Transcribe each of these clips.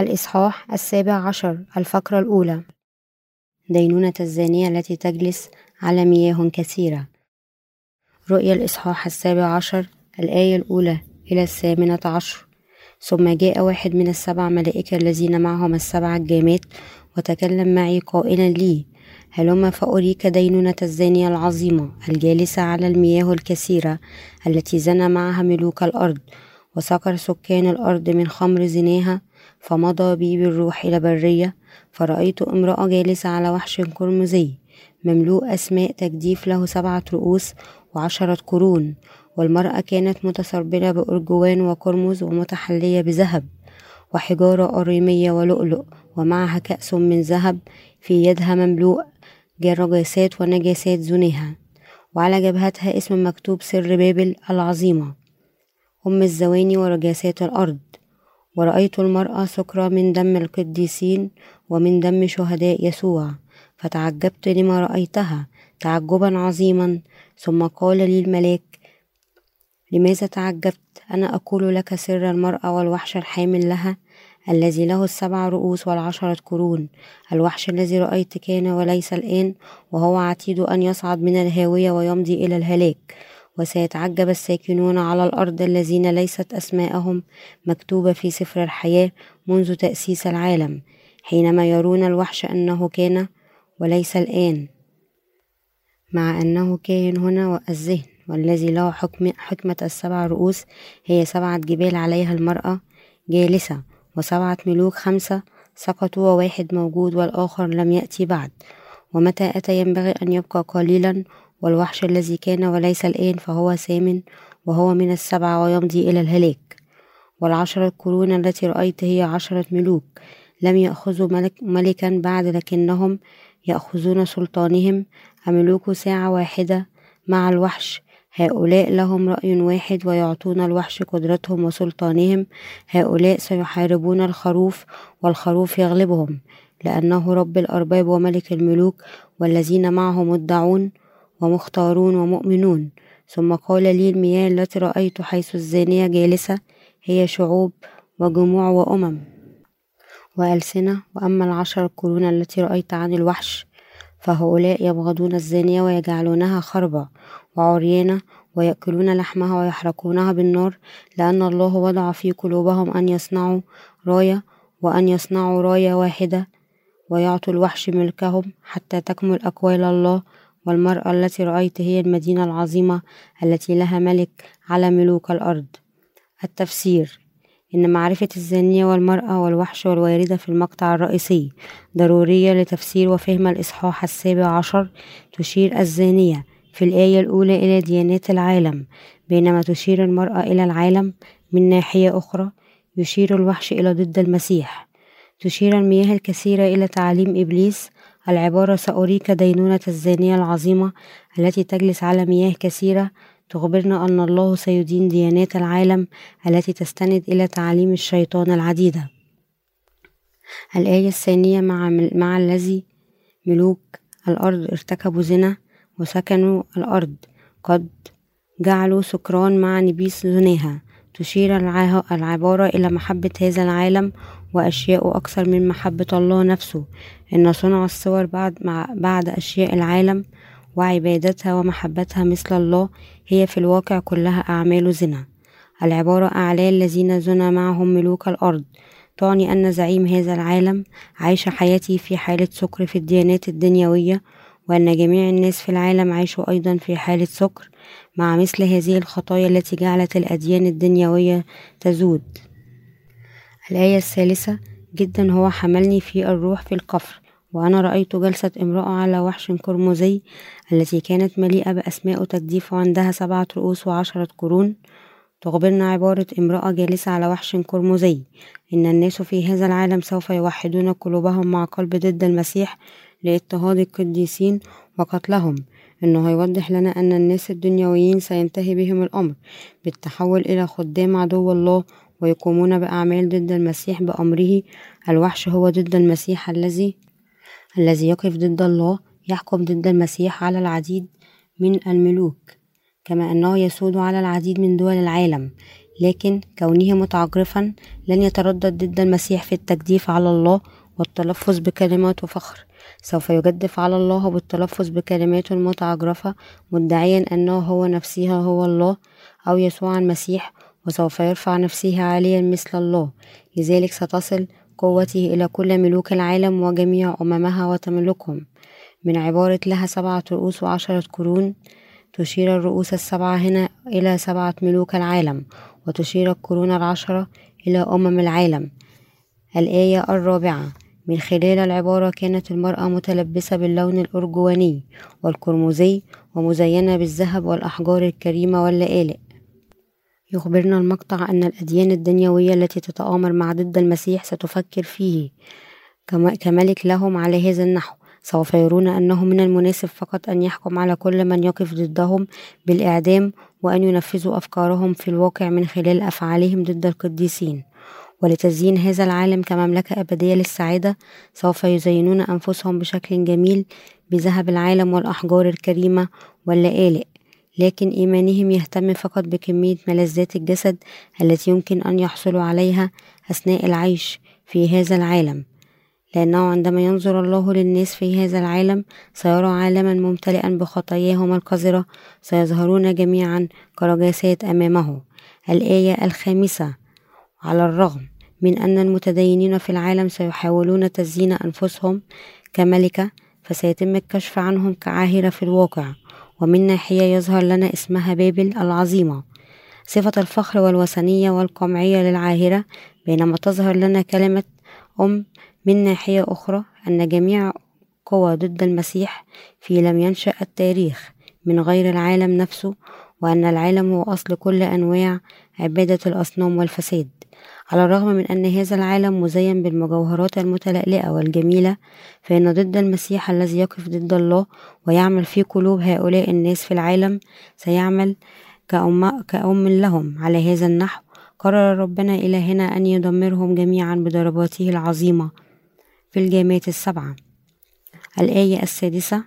الإصحاح السابع عشر الفقرة الأولى. دينونة الزانية التي تجلس على مياه كثيرة. رؤيا الإصحاح السابع عشر الآية الأولى إلى الثامنة عشر. ثم جاء واحد من السبع ملائكة الذين معهم السبع الجامات وتكلم معي قائلا لي هلم فأريك دينونة الزانية العظيمة الجالسة على المياه الكثيرة التي زنى معها ملوك الأرض وسكر سكان الأرض من خمر زناها فمضى بي بالروح إلى برية فرأيت امرأة جالسة على وحش قرمزي مملوء أسماء تجديف له سبعة رؤوس وعشرة قرون والمرأة كانت متسربلة بأرجوان وقرمز ومتحلية بذهب وحجارة أريمية ولؤلؤ ومعها كأس من ذهب في يدها مملوء جرجاسات ونجاسات زناها وعلى جبهتها اسم مكتوب سر بابل العظيمة أم الزواني ورجاسات الأرض. ورأيت المرأة سكرى من دم القديسين ومن دم شهداء يسوع فتعجبت لما رأيتها تعجبا عظيما. ثم قال لي الملاك لماذا تعجبت؟ أنا أقول لك سر المرأة والوحش الحامل لها الذي له السبع رؤوس والعشرة قرون. الوحش الذي رأيت كان وليس الآن وهو عتيد أن يصعد من الهاوية ويمضي إلى الهلاك. وسيتعجب الساكنون على الأرض الذين ليست أسماءهم مكتوبة في سفر الحياة منذ تأسيس العالم حينما يرون الوحش أنه كان وليس الآن مع أنه كائن هنا والذهن والذي له حكم حكمة السبع رؤوس هي سبعة جبال عليها المرأة جالسة وسبعة ملوك خمسة سقطوا وواحد موجود والآخر لم يأتي بعد ومتى أتى ينبغي أن يبقى قليلا والوحش الذي كان وليس الآن فهو ثامن وهو من السبعة ويمضي إلى الهلاك. والعشرة قرون التي رأيت هي عشرة ملوك لم يأخذوا ملك ملكا بعد لكنهم يأخذون سلطانهم. أملوك ساعة واحدة مع الوحش. هؤلاء لهم رأي واحد ويعطون الوحش قدرتهم وسلطانهم. هؤلاء سيحاربون الخروف والخروف يغلبهم لأنه رب الأرباب وملك الملوك والذين معه مدعون. ومختارون ومؤمنون. ثم قال لي المياه التي رأيت حيث الزانية جالسة هي شعوب وجموع وأمم وألسنة. وأما العشر القرون التي رأيت عن الوحش فهؤلاء يبغضون الزانية ويجعلونها خربة وعريانة ويأكلون لحمها ويحرقونها بالنار لأن الله وضع في قلوبهم أن يصنعوا راية وأن يصنعوا راية واحدة ويعطوا الوحش ملكهم حتى تكمل أقوال الله والمرأة التي رأيت هي المدينة العظيمة التي لها ملك على ملوك الأرض. التفسير إن معرفة الزانية والمرأة والوحش والواردة في المقطع الرئيسي ضرورية لتفسير وفهم الإصحاح السابع عشر تشير الزانية في الآية الأولى إلى ديانات العالم بينما تشير المرأة إلى العالم من ناحية أخرى يشير الوحش إلى ضد المسيح. تشير المياه الكثيرة إلى تعاليم إبليس العبارة سأريك دينونة الزانية العظيمة التي تجلس على مياه كثيرة تخبرنا أن الله سيدين ديانات العالم التي تستند إلى تعاليم الشيطان العديدة. الآية الثانية مع, مع الذي ملوك الأرض ارتكبوا زنا وسكنوا الأرض. قد جعلوا سكران مع نبيس زناها. تشير العبارة إلى محبة هذا العالم وأشياء أكثر من محبة الله نفسه. إن صنع الصور بعد, مع بعد أشياء العالم وعبادتها ومحبتها مثل الله هي في الواقع كلها أعمال زنا. العبارة أعلى الذين زنا معهم ملوك الأرض. تعني أن زعيم هذا العالم عايش حياته في حالة سكر في الديانات الدنيوية وأن جميع الناس في العالم عاشوا أيضا في حالة سكر مع مثل هذه الخطايا التي جعلت الأديان الدنيوية تزود. الآية الثالثة جدا هو حملني في الروح في القفر وأنا رأيت جلسة امرأة على وحش قرمزي التي كانت مليئة بأسماء تجديف وعندها سبعة رؤوس وعشرة قرون. تخبرنا عبارة امرأة جالسة على وحش قرمزي إن الناس في هذا العالم سوف يوحدون قلوبهم مع قلب ضد المسيح لاضطهاد القديسين وقتلهم. إنه هيوضح لنا أن الناس الدنيويين سينتهي بهم الأمر بالتحول إلى خدام عدو الله ويقومون بأعمال ضد المسيح بأمره. الوحش هو ضد المسيح الذي الذي يقف ضد الله يحكم ضد المسيح على العديد من الملوك كما أنه يسود على العديد من دول العالم. لكن كونه متعجرفا لن يتردد ضد المسيح في التجديف على الله والتلفظ بكلمات فخر. سوف يجدف على الله بالتلفظ بكلمات متعجرفة مدعيا أنه هو نفسه هو الله أو يسوع المسيح وسوف يرفع نفسه عاليا مثل الله. لذلك ستصل قوته إلى كل ملوك العالم وجميع أممها وتملكهم. من عبارة لها سبعة رؤوس وعشرة قرون تشير الرؤوس السبعة هنا إلى سبعة ملوك العالم وتشير القرون العشرة إلى أمم العالم. الآية الرابعة من خلال العبارة كانت المرأة متلبسة باللون الأرجواني والقرمزي ومزينة بالذهب والأحجار الكريمة واللآلئ. يخبرنا المقطع أن الأديان الدنيوية التي تتآمر مع ضد المسيح ستفكر فيه. كملك لهم على هذا النحو. سوف يرون أنه من المناسب فقط أن يحكم على كل من يقف ضدهم بالإعدام وأن ينفذوا أفكارهم في الواقع من خلال أفعالهم ضد القديسين. ولتزيين هذا العالم كمملكة أبدية للسعادة سوف يزينون أنفسهم بشكل جميل بذهب العالم والأحجار الكريمة واللآلئ. لكن إيمانهم يهتم فقط بكمية ملذات الجسد التي يمكن أن يحصلوا عليها أثناء العيش في هذا العالم. لأنه عندما ينظر الله للناس في هذا العالم سيرى عالما ممتلئا بخطاياهم القذرة سيظهرون جميعا كرجاسات أمامه. الآية الخامسة على الرغم من أن المتدينين في العالم سيحاولون تزيين أنفسهم كملكة فسيتم الكشف عنهم كعاهرة في الواقع. ومن ناحية يظهر لنا اسمها بابل العظيمة. صفة الفخر والوثنية والقمعية للعاهرة بينما تظهر لنا كلمة أم من ناحية أخرى أن جميع قوى ضد المسيح في لم ينشأ التاريخ من غير العالم نفسه وأن العالم هو أصل كل أنواع عبادة الأصنام والفساد. على الرغم من أن هذا العالم مزين بالمجوهرات المتلألئة والجميلة فإن ضد المسيح الذي يقف ضد الله ويعمل في قلوب هؤلاء الناس في العالم سيعمل كأم, كأم لهم. على هذا النحو قرر ربنا إلهنا أن يدمرهم جميعا بضرباته العظيمة في الجامات السبعة. الآية السادسة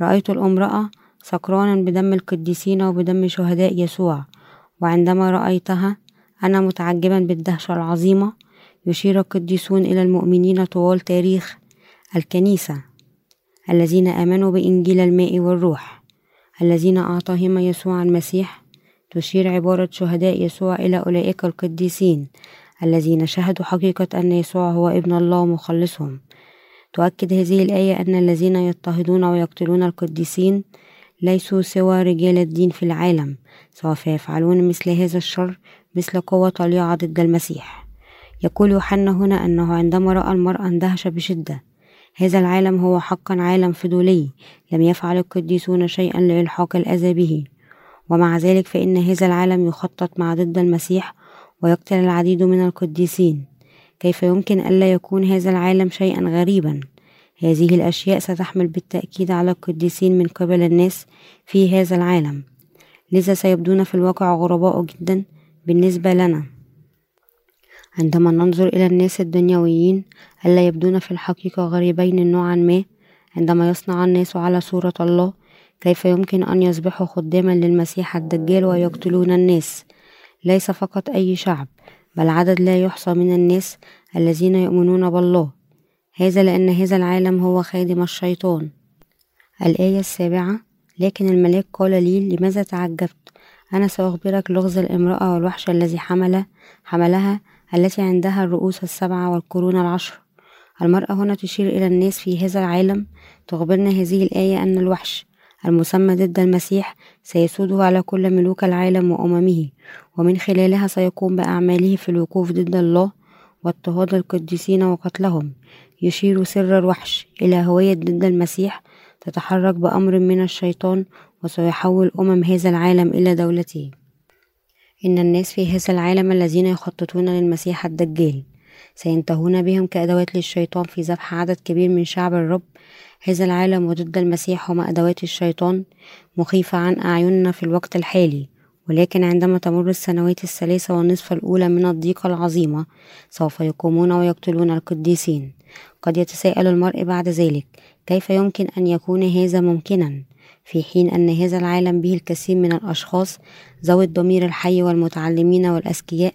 رأيت الأمرأة سكرانا بدم القديسين وبدم شهداء يسوع وعندما رأيتها أنا متعجبا بالدهشة العظيمة. يشير القديسون إلى المؤمنين طوال تاريخ الكنيسة الذين آمنوا بإنجيل الماء والروح الذين أعطاهم يسوع المسيح. تشير عبارة شهداء يسوع إلى أولئك القديسين الذين شهدوا حقيقة أن يسوع هو ابن الله مخلصهم تؤكد هذه الآية أن الذين يضطهدون ويقتلون القديسين ليسوا سوى رجال الدين في العالم سوف يفعلون مثل هذا الشر مثل قوة طليعة ضد المسيح. يقول يوحنا هنا أنه عندما رأى المرأة اندهش بشدة هذا العالم هو حقا عالم فضولي لم يفعل القديسون شيئا لإلحاق الأذى به. ومع ذلك فإن هذا العالم يخطط مع ضد المسيح ويقتل العديد من القديسين. كيف يمكن ألا يكون هذا العالم شيئا غريبا؟ هذه الأشياء ستحمل بالتأكيد على القديسين من قبل الناس في هذا العالم. لذا سيبدون في الواقع غرباء جدا بالنسبة لنا. عندما ننظر إلى الناس الدنيويين ألا يبدون في الحقيقة غريبين نوعا ما عندما يصنع الناس على صورة الله كيف يمكن أن يصبحوا خداما للمسيح الدجال ويقتلون الناس؟ ليس فقط أي شعب بل عدد لا يحصى من الناس الذين يؤمنون بالله. هذا لأن هذا العالم هو خادم الشيطان. الآية السابعة لكن الملاك قال لي لماذا تعجبت؟ أنا سأخبرك لغز الامرأة والوحش الذي حمل حملها التي عندها الرؤوس السبعة والقرون العشر. المرأة هنا تشير إلى الناس في هذا العالم. تخبرنا هذه الآية أن الوحش المسمى ضد المسيح سيسود على كل ملوك العالم وأممه ومن خلالها سيقوم بأعماله في الوقوف ضد الله واضطهاد القديسين وقتلهم. يشير سر الوحش إلى هوية ضد المسيح تتحرك بأمر من الشيطان وسيحول أمم هذا العالم إلى دولته. إن الناس في هذا العالم الذين يخططون للمسيح الدجال سينتهون بهم كأدوات للشيطان في ذبح عدد كبير من شعب الرب. هذا العالم وضد المسيح هما أدوات الشيطان مخيفة عن أعيننا في الوقت الحالي. ولكن عندما تمر السنوات الثلاثة والنصف الأولى من الضيقة العظيمة سوف يقومون ويقتلون القديسين. قد يتساءل المرء بعد ذلك كيف يمكن أن يكون هذا ممكنا؟ في حين أن هذا العالم به الكثير من الأشخاص ذوي الضمير الحي والمتعلمين والأذكياء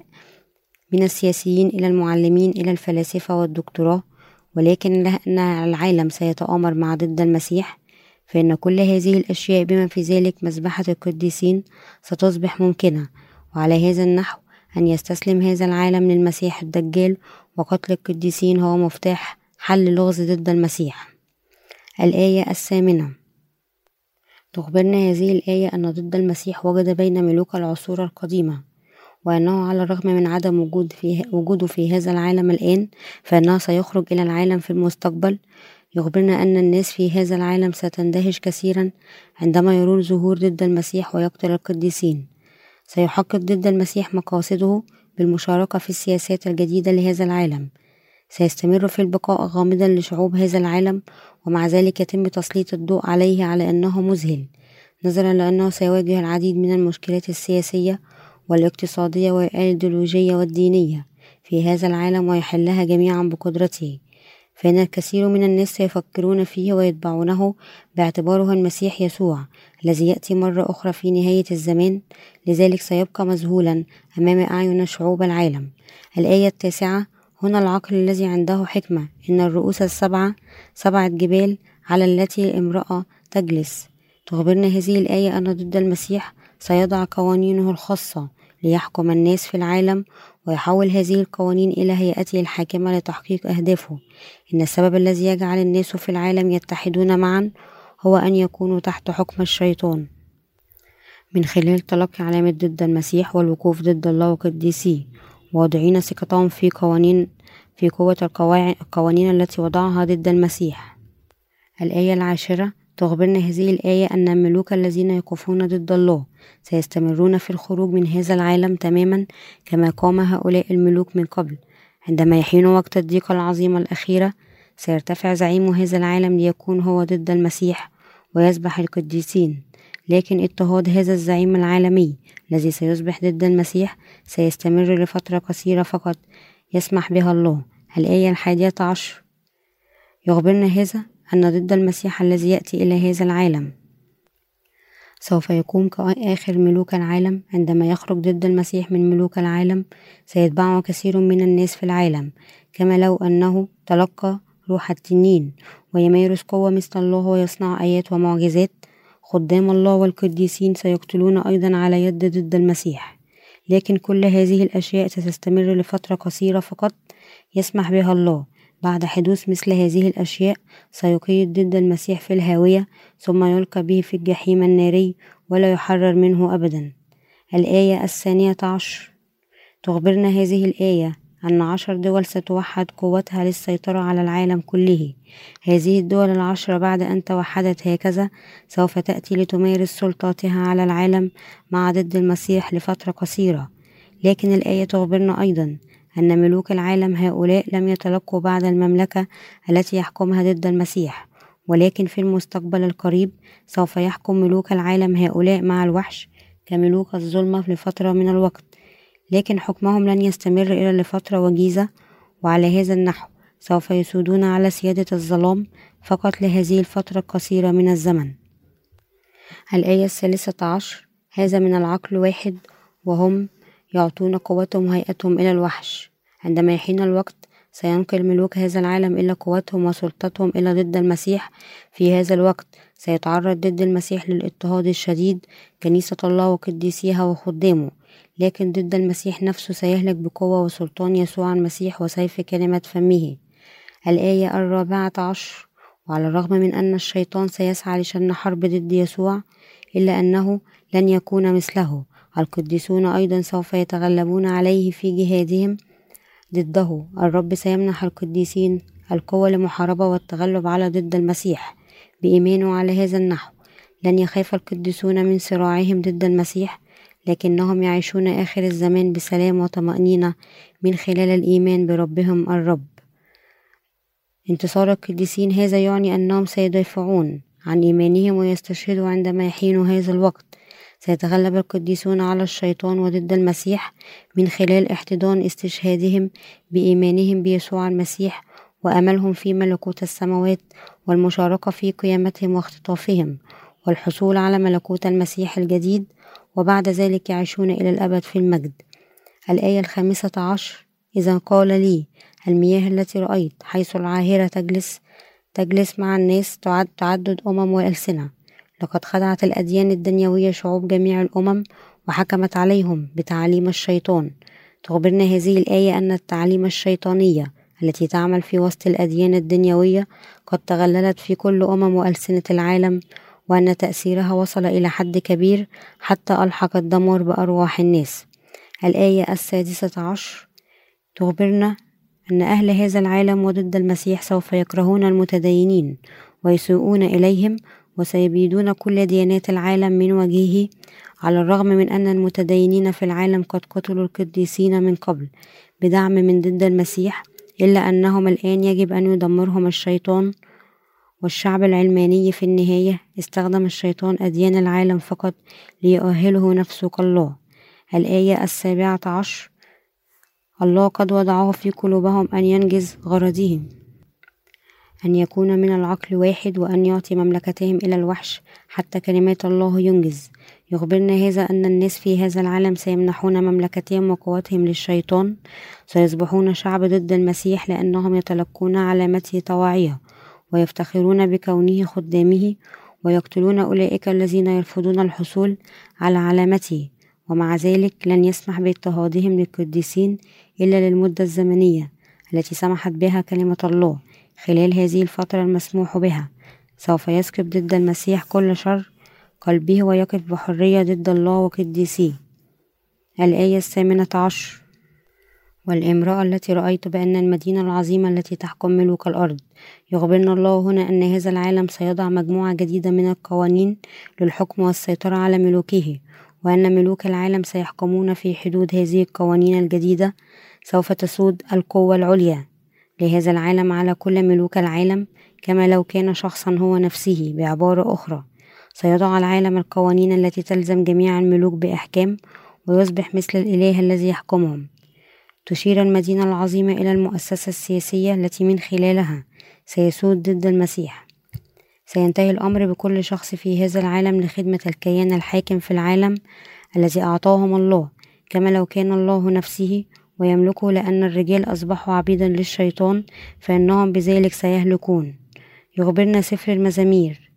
من السياسيين إلى المعلمين إلى الفلاسفة والدكتوراه ولكن أن العالم سيتآمر مع ضد المسيح فإن كل هذه الأشياء بما في ذلك مذبحة القديسين ستصبح ممكنة وعلى هذا النحو أن يستسلم هذا العالم للمسيح الدجال وقتل القديسين هو مفتاح حل لغز ضد المسيح. الآية الثامنة. تخبرنا هذه الآية أن ضد المسيح وجد بين ملوك العصور القديمة وأنه على الرغم من عدم وجود في وجوده في هذا العالم الآن فإنه سيخرج إلى العالم في المستقبل يخبرنا أن الناس في هذا العالم ستندهش كثيرا عندما يرون ظهور ضد المسيح ويقتل القديسين. سيحقق ضد المسيح مقاصده بالمشاركة في السياسات الجديدة لهذا العالم. سيستمر في البقاء غامضا لشعوب هذا العالم ومع ذلك يتم تسليط الضوء عليه على أنه مذهل نظرا لأنه سيواجه العديد من المشكلات السياسية والاقتصادية والأيديولوجية والدينية في هذا العالم ويحلها جميعا بقدرته. فإن الكثير من الناس سيفكرون فيه ويتبعونه باعتباره المسيح يسوع الذي يأتي مرة أخرى في نهاية الزمان لذلك سيبقى مذهولا أمام أعين شعوب العالم. الآية التاسعة هنا العقل الذي عنده حكمة إن الرؤوس السبعة سبعة جبال على التي امرأة تجلس. تخبرنا هذه الآية أن ضد المسيح سيضع قوانينه الخاصة ليحكم الناس في العالم ويحول هذه القوانين إلى هيئته الحاكمة لتحقيق أهدافه. إن السبب الذي يجعل الناس في العالم يتحدون معا هو أن يكونوا تحت حكم الشيطان. من خلال تلقي علامة ضد المسيح والوقوف ضد الله وقديسيه واضعين ثقتهم في قوانين في قوة القوانين التي وضعها ضد المسيح. الآية العاشرة تخبرنا هذه الآية أن الملوك الذين يقفون ضد الله سيستمرون في الخروج من هذا العالم تماما كما قام هؤلاء الملوك من قبل. عندما يحين وقت الضيقة العظيمة الأخيرة سيرتفع زعيم هذا العالم ليكون هو ضد المسيح ويسبح القديسين. لكن اضطهاد هذا الزعيم العالمي الذي سيصبح ضد المسيح سيستمر لفترة قصيرة فقط يسمح بها الله. الآية الحادية عشر. يخبرنا هذا أن ضد المسيح الذي يأتي إلى هذا العالم. سوف يقوم كآخر ملوك العالم. عندما يخرج ضد المسيح من ملوك العالم سيتبعه كثير من الناس في العالم. كما لو أنه تلقى روح التنين ويمارس قوة مثل الله ويصنع آيات ومعجزات خدام الله والقديسين سيقتلون أيضا على يد ضد المسيح. لكن كل هذه الأشياء ستستمر لفترة قصيرة فقط يسمح بها الله. بعد حدوث مثل هذه الأشياء سيقيد ضد المسيح في الهاوية ثم يلقى به في الجحيم الناري ولا يحرر منه أبدا. الآية الثانية عشر. تخبرنا هذه الآية أن عشر دول ستوحد قوتها للسيطرة على العالم كله. هذه الدول العشرة بعد أن توحدت هكذا سوف تأتي لتمارس سلطاتها على العالم مع ضد المسيح لفترة قصيرة. لكن الآية تخبرنا أيضا أن ملوك العالم هؤلاء لم يتلقوا بعد المملكة التي يحكمها ضد المسيح ولكن في المستقبل القريب سوف يحكم ملوك العالم هؤلاء مع الوحش كملوك الظلمة لفترة من الوقت. لكن حكمهم لن يستمر إلا لفترة وجيزة وعلى هذا النحو سوف يسودون على سيادة الظلام فقط لهذه الفترة القصيرة من الزمن. الآية الثالثة عشر هذا من العقل واحد وهم يعطون قوتهم هيئتهم إلى الوحش. عندما يحين الوقت سينقل ملوك هذا العالم إلى قوتهم وسلطتهم إلى ضد المسيح. في هذا الوقت سيتعرض ضد المسيح للاضطهاد الشديد كنيسة الله وقديسيها وخدامه. لكن ضد المسيح نفسه سيهلك بقوة وسلطان يسوع المسيح وسيف كلمة فمه. الآية الرابعة عشر وعلى الرغم من أن الشيطان سيسعى لشن حرب ضد يسوع إلا أنه لن يكون مثله. القديسون أيضا سوف يتغلبون عليه في جهادهم ضده. الرب سيمنح القديسين القوة لمحاربة والتغلب على ضد المسيح بإيمانه على هذا النحو. لن يخاف القديسون من صراعهم ضد المسيح لكنهم يعيشون آخر الزمان بسلام وطمأنينة من خلال الإيمان بربهم الرب. انتصار القديسين هذا يعني أنهم سيدافعون عن إيمانهم ويستشهدوا عندما يحين هذا الوقت. سيتغلب القديسون على الشيطان وضد المسيح من خلال احتضان استشهادهم بإيمانهم بيسوع المسيح وأملهم في ملكوت السماوات والمشاركة في قيامتهم واختطافهم والحصول على ملكوت المسيح الجديد وبعد ذلك يعيشون إلى الأبد في المجد. الآية الخامسة عشر إذا قال لي المياه التي رأيت حيث العاهرة تجلس تجلس مع الناس تعد تعدد أمم وألسنة. لقد خدعت الأديان الدنيوية شعوب جميع الأمم وحكمت عليهم بتعاليم الشيطان. تخبرنا هذه الآية أن التعاليم الشيطانية التي تعمل في وسط الأديان الدنيوية قد تغللت في كل أمم وألسنة العالم وأن تأثيرها وصل إلى حد كبير حتى ألحق الدمار بأرواح الناس. الآية السادسة عشر. تخبرنا أن أهل هذا العالم وضد المسيح سوف يكرهون المتدينين ويسيئون إليهم وسيبيدون كل ديانات العالم من وجهه على الرغم من أن المتدينين في العالم قد قتلوا القديسين من قبل بدعم من ضد المسيح إلا أنهم الآن يجب أن يدمرهم الشيطان والشعب العلماني في النهاية. استخدم الشيطان أديان العالم فقط ليؤهله نفسه كالله الآية السابعة عشر الله قد وضعه في قلوبهم أن ينجز غرضهم. أن يكون من العقل واحد وأن يعطي مملكتهم إلى الوحش حتى كلمات الله ينجز. يخبرنا هذا أن الناس في هذا العالم سيمنحون مملكتهم وقوتهم للشيطان. سيصبحون شعب ضد المسيح لأنهم يتلقون علامته طواعية ويفتخرون بكونه خدامه ويقتلون أولئك الذين يرفضون الحصول على علامته. ومع ذلك لن يسمح باضطهادهم للقديسين إلا للمدة الزمنية التي سمحت بها كلمة الله. خلال هذه الفترة المسموح بها. سوف يسكب ضد المسيح كل شر قلبه ويقف بحرية ضد الله وقديسيه. الآية الثامنة عشر. والامرأة التي رأيت بأن المدينة العظيمة التي تحكم ملوك الأرض. يخبرنا الله هنا أن هذا العالم سيضع مجموعة جديدة من القوانين للحكم والسيطرة على ملوكه وأن ملوك العالم سيحكمون في حدود هذه القوانين الجديدة. سوف تسود القوة العليا. لهذا العالم على كل ملوك العالم كما لو كان شخصا هو نفسه بعبارة أخرى. سيضع العالم القوانين التي تلزم جميع الملوك بإحكام ويصبح مثل الإله الذي يحكمهم. تشير المدينة العظيمة إلى المؤسسة السياسية التي من خلالها سيسود ضد المسيح. سينتهي الأمر بكل شخص في هذا العالم لخدمة الكيان الحاكم في العالم الذي أعطاهم الله كما لو كان الله نفسه ويملكه لأن الرجال أصبحوا عبيدا للشيطان فإنهم بذلك سيهلكون. يخبرنا سفر المزامير.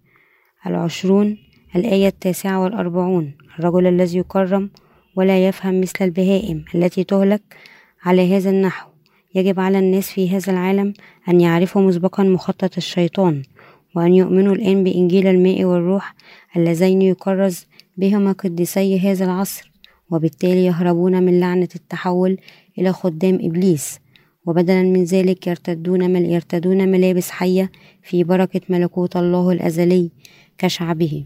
العشرون الآية التاسعة والأربعون. الرجل الذي يكرم ولا يفهم مثل البهائم التي تهلك على هذا النحو. يجب على الناس في هذا العالم أن يعرفوا مسبقا مخطط الشيطان وأن يؤمنوا الآن بإنجيل الماء والروح اللذين يكرز بهما قديسي هذا العصر وبالتالي يهربون من لعنة التحول إلى خدام إبليس. وبدلا من ذلك يرتدون مل يرتدون ملابس حية في بركة ملكوت الله الأزلي كشعبه.